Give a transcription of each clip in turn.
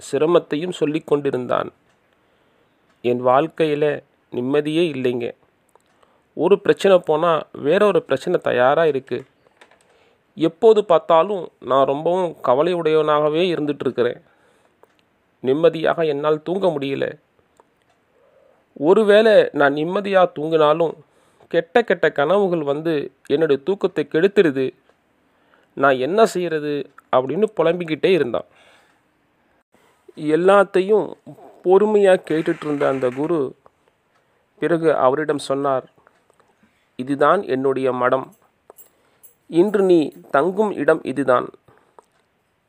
சிரமத்தையும் சொல்லி கொண்டிருந்தான். என் வாழ்க்கையில் நிம்மதியே இல்லைங்க. ஒரு பிரச்சனை போனால் வேற ஒரு பிரச்சனை தயாராக இருக்குது எப்போது பார்த்தாலும் நான் ரொம்பவும் கவலையுடையவனாகவே இருந்துகிட்ருக்கிறேன் நிம்மதியாக என்னால் தூங்க முடியல. ஒருவேளை நான் நிம்மதியாக தூங்கினாலும் கெட்ட கெட்ட கனவுகள் வந்து என்னுடைய தூக்கத்தை கெடுத்துருது நான் என்ன செய்கிறது அப்படின்னு புலம்பிக்கிட்டே இருந்தான். எல்லாத்தையும் பொறுமையாக கேட்டுட்டு இருந்த அந்த குரு பிறகு அவரிடம் சொன்னார் இதுதான் என்னுடைய மடம். இன்று நீ தங்கும் இடம் இதுதான்.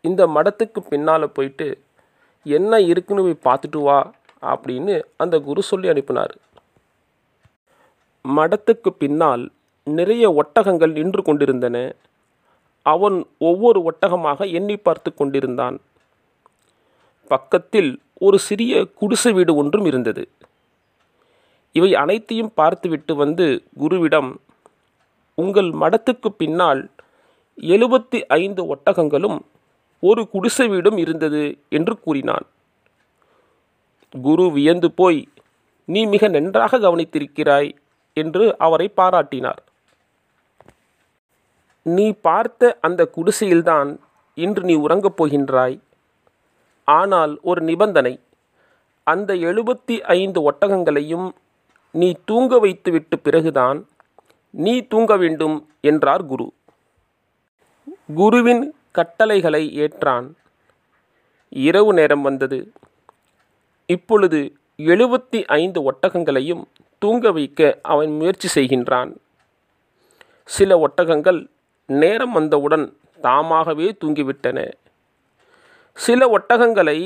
இந்த மடத்துக்கு பின்னால் போயிட்டு என்ன இருக்குன்னு போய் பார்த்துட்டு வா அப்படின்னு அந்த குரு சொல்லி அனுப்பினார். மடத்துக்கு பின்னால் நிறைய ஒட்டகங்கள் நின்று கொண்டிருந்தன. அவன் ஒவ்வொரு ஒட்டகமாக எண்ணி பார்த்து கொண்டிருந்தான். பக்கத்தில் ஒரு சிறிய குடிசை வீடு ஒன்றும் இருந்தது. இவை அனைத்தையும் பார்த்துவிட்டு வந்து குருவிடம் உங்கள் மடத்துக்கு பின்னால் எழுபத்தி ஐந்து ஒட்டகங்களும் ஒரு குடிசை வீடும் இருந்தது என்று கூறினான். குரு வியந்து போய் நீ மிக நன்றாக கவனித்திருக்கிறாய் என்று அவரை பாராட்டினார். நீ பார்த்த அந்த குடிசையில்தான் இன்று நீ உறங்கப் போகின்றாய் ஆனால் ஒரு நிபந்தனை. அந்த எழுபத்தி ஐந்து ஒட்டகங்களையும் நீ தூங்க வைத்துவிட்டு பிறகுதான் நீ தூங்க வேண்டும் என்றார் குரு. குருவின் கட்டளைகளை ஏற்றான். இரவு நேரம் வந்தது. இப்பொழுது எழுபத்தி ஐந்து ஒட்டகங்களையும் தூங்க வைக்க அவன் முயற்சி செய்கின்றான். சில ஒட்டகங்கள் நேரம் வந்தவுடன் தாமாகவே தூங்கிவிட்டன. சில ஒட்டகங்களை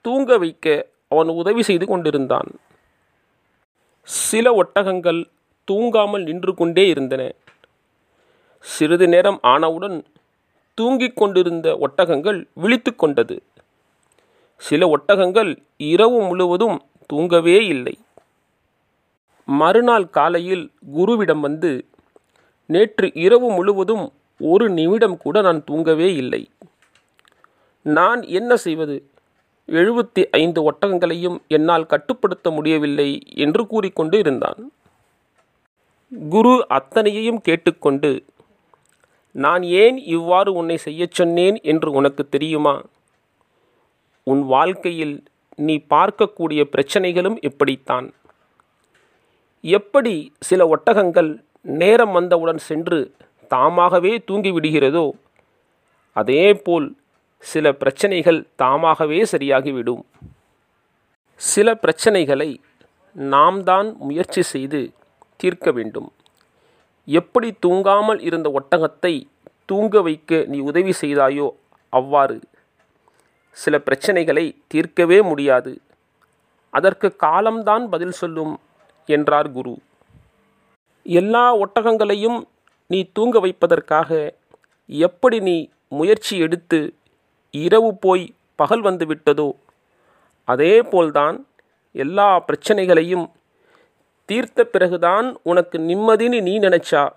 தூங்க வைக்க அவன் உதவி செய்து கொண்டிருந்தான். சில ஒட்டகங்கள் தூங்காமல் நின்று கொண்டே இருந்தன. சிறிது நேரம் ஆனவுடன் தூங்கிக் கொண்டிருந்த ஒட்டகங்கள் விழித்து கொண்டது. சில ஒட்டகங்கள் இரவு முழுவதும் தூங்கவே இல்லை. மறுநாள் காலையில் குருவிடம் வந்து நேற்று இரவு முழுவதும் ஒரு நிமிடம் கூட நான் தூங்கவே இல்லை. நான் என்ன செய்வது? எழுபத்தி ஐந்து ஒட்டகங்களையும் என்னால் கட்டுப்படுத்த முடியவில்லை என்று கூறிக்கொண்டு இருந்தான். குரு அத்தனையையும் கேட்டுக்கொண்டு நான் ஏன் இவ்வாறு உன்னை செய்யச் சொன்னேன் என்று உனக்கு தெரியுமா? உன் வாழ்க்கையில் நீ பார்க்கக்கூடிய பிரச்சனைகளும் இப்படித்தான். எப்படி சில ஒட்டகங்கள் நேரம் வந்தவுடன் சென்று தாமாகவே தூங்கிவிடுகிறதோ அதேபோல் சில பிரச்சனைகள் தாமாகவே சரியாகிவிடும். சில பிரச்சனைகளை நாம் தான் முயற்சி செய்து தீர்க்க வேண்டும். எப்படி தூங்காமல் இருந்த ஒட்டகத்தை தூங்க வைக்க நீ உதவி செய்தாயோ அவ்வாறு. சில பிரச்சனைகளை தீர்க்கவே முடியாது. அதற்கு காலம்தான் பதில் சொல்லும் என்றார் குரு. எல்லா ஒட்டகங்களையும் நீ தூங்க வைப்பதற்காக எப்படி நீ முயற்சி எடுத்து இரவு போய் பகல் வந்து விட்டதோ? அதே போல்தான் எல்லா பிரச்சனைகளையும் தீர்த்த பிறகுதான் உனக்கு நிம்மதின்னு நீ நினச்சா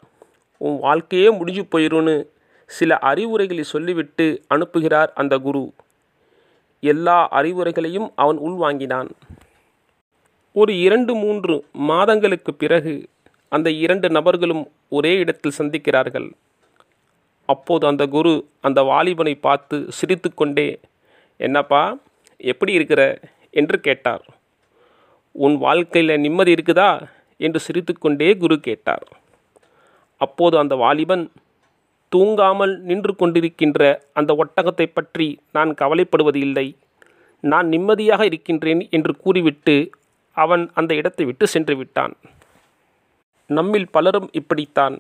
உன் வாழ்க்கையே முடிஞ்சு போயிரும்னு சில அறிவுரைகளை சொல்லிவிட்டு அனுப்புகிறார் அந்த குரு. எல்லா அறிவுரைகளையும் அவன் உள்வாங்கினான். ஒரு இரண்டு மூன்று மாதங்களுக்கு பிறகு அந்த இரண்டு நபர்களும் ஒரே இடத்தில் சந்திக்கிறார்கள். அப்போது அந்த குரு அந்த வாலிபனை பார்த்து சிரித்துக்கொண்டே என்னப்பா எப்படி இருக்கிற? என்று கேட்டார். உன் வாழ்க்கையில் நிம்மதி இருக்குதா? என்று சிரித்துக்கொண்டே குரு கேட்டார். அப்போது அந்த வாலிபன் தூங்காமல் நின்று கொண்டிருக்கின்ற அந்த ஒட்டகத்தை பற்றி நான் கவலைப்படுவது இல்லை. நான் நிம்மதியாக இருக்கின்றேன் என்று கூறிவிட்டு அவன் அந்த இடத்தை விட்டு சென்று விட்டான். நம்மில் பலரும் இப்படித்தான்.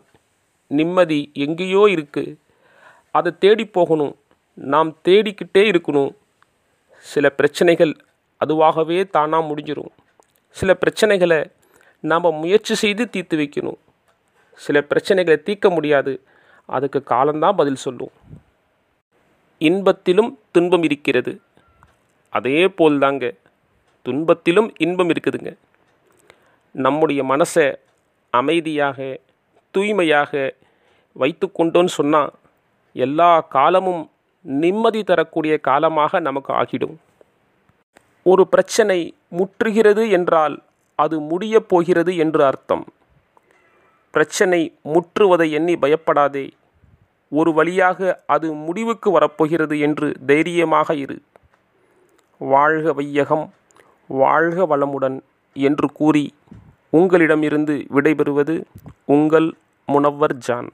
நிம்மதி எங்கேயோ இருக்கு. அதை தேடி போகணும். நாம் தேடிக்கிட்டே இருக்கணும். சில பிரச்சனைகள் அதுவாகவே தானாக முடிஞ்சிடும் சில பிரச்சனைகளை நாம் முயற்சி செய்து தீர்த்து வைக்கணும். சில பிரச்சனைகளை தீர்க்க முடியாது. அதுக்கு காலந்தான் பதில் சொல்லும். இன்பத்திலும் துன்பம் இருக்கிறது. அதே போல்தாங்க துன்பத்திலும் இன்பம் இருக்குதுங்க. நம்முடைய மனசை அமைதியாக தூய்மையாக வைத்து கொண்டோன்னு சொன்னால் எல்லா காலமும் நிம்மதி தரக்கூடிய காலமாக நமக்கு ஆகிடும். ஒரு பிரச்சனை முற்றுகிறது என்றால் அது முடியப் போகிறது என்று அர்த்தம். பிரச்சனை முற்றுவதை எண்ணி பயப்படாதே. ஒரு வழியாக அது முடிவுக்கு வரப்போகிறது என்று தைரியமாக இரு. வாழ்க வையகம் வாழ்க வளமுடன் என்று கூறி உங்களிடமிருந்து விடைபெறுவது உங்கள் मुनव्वर जान।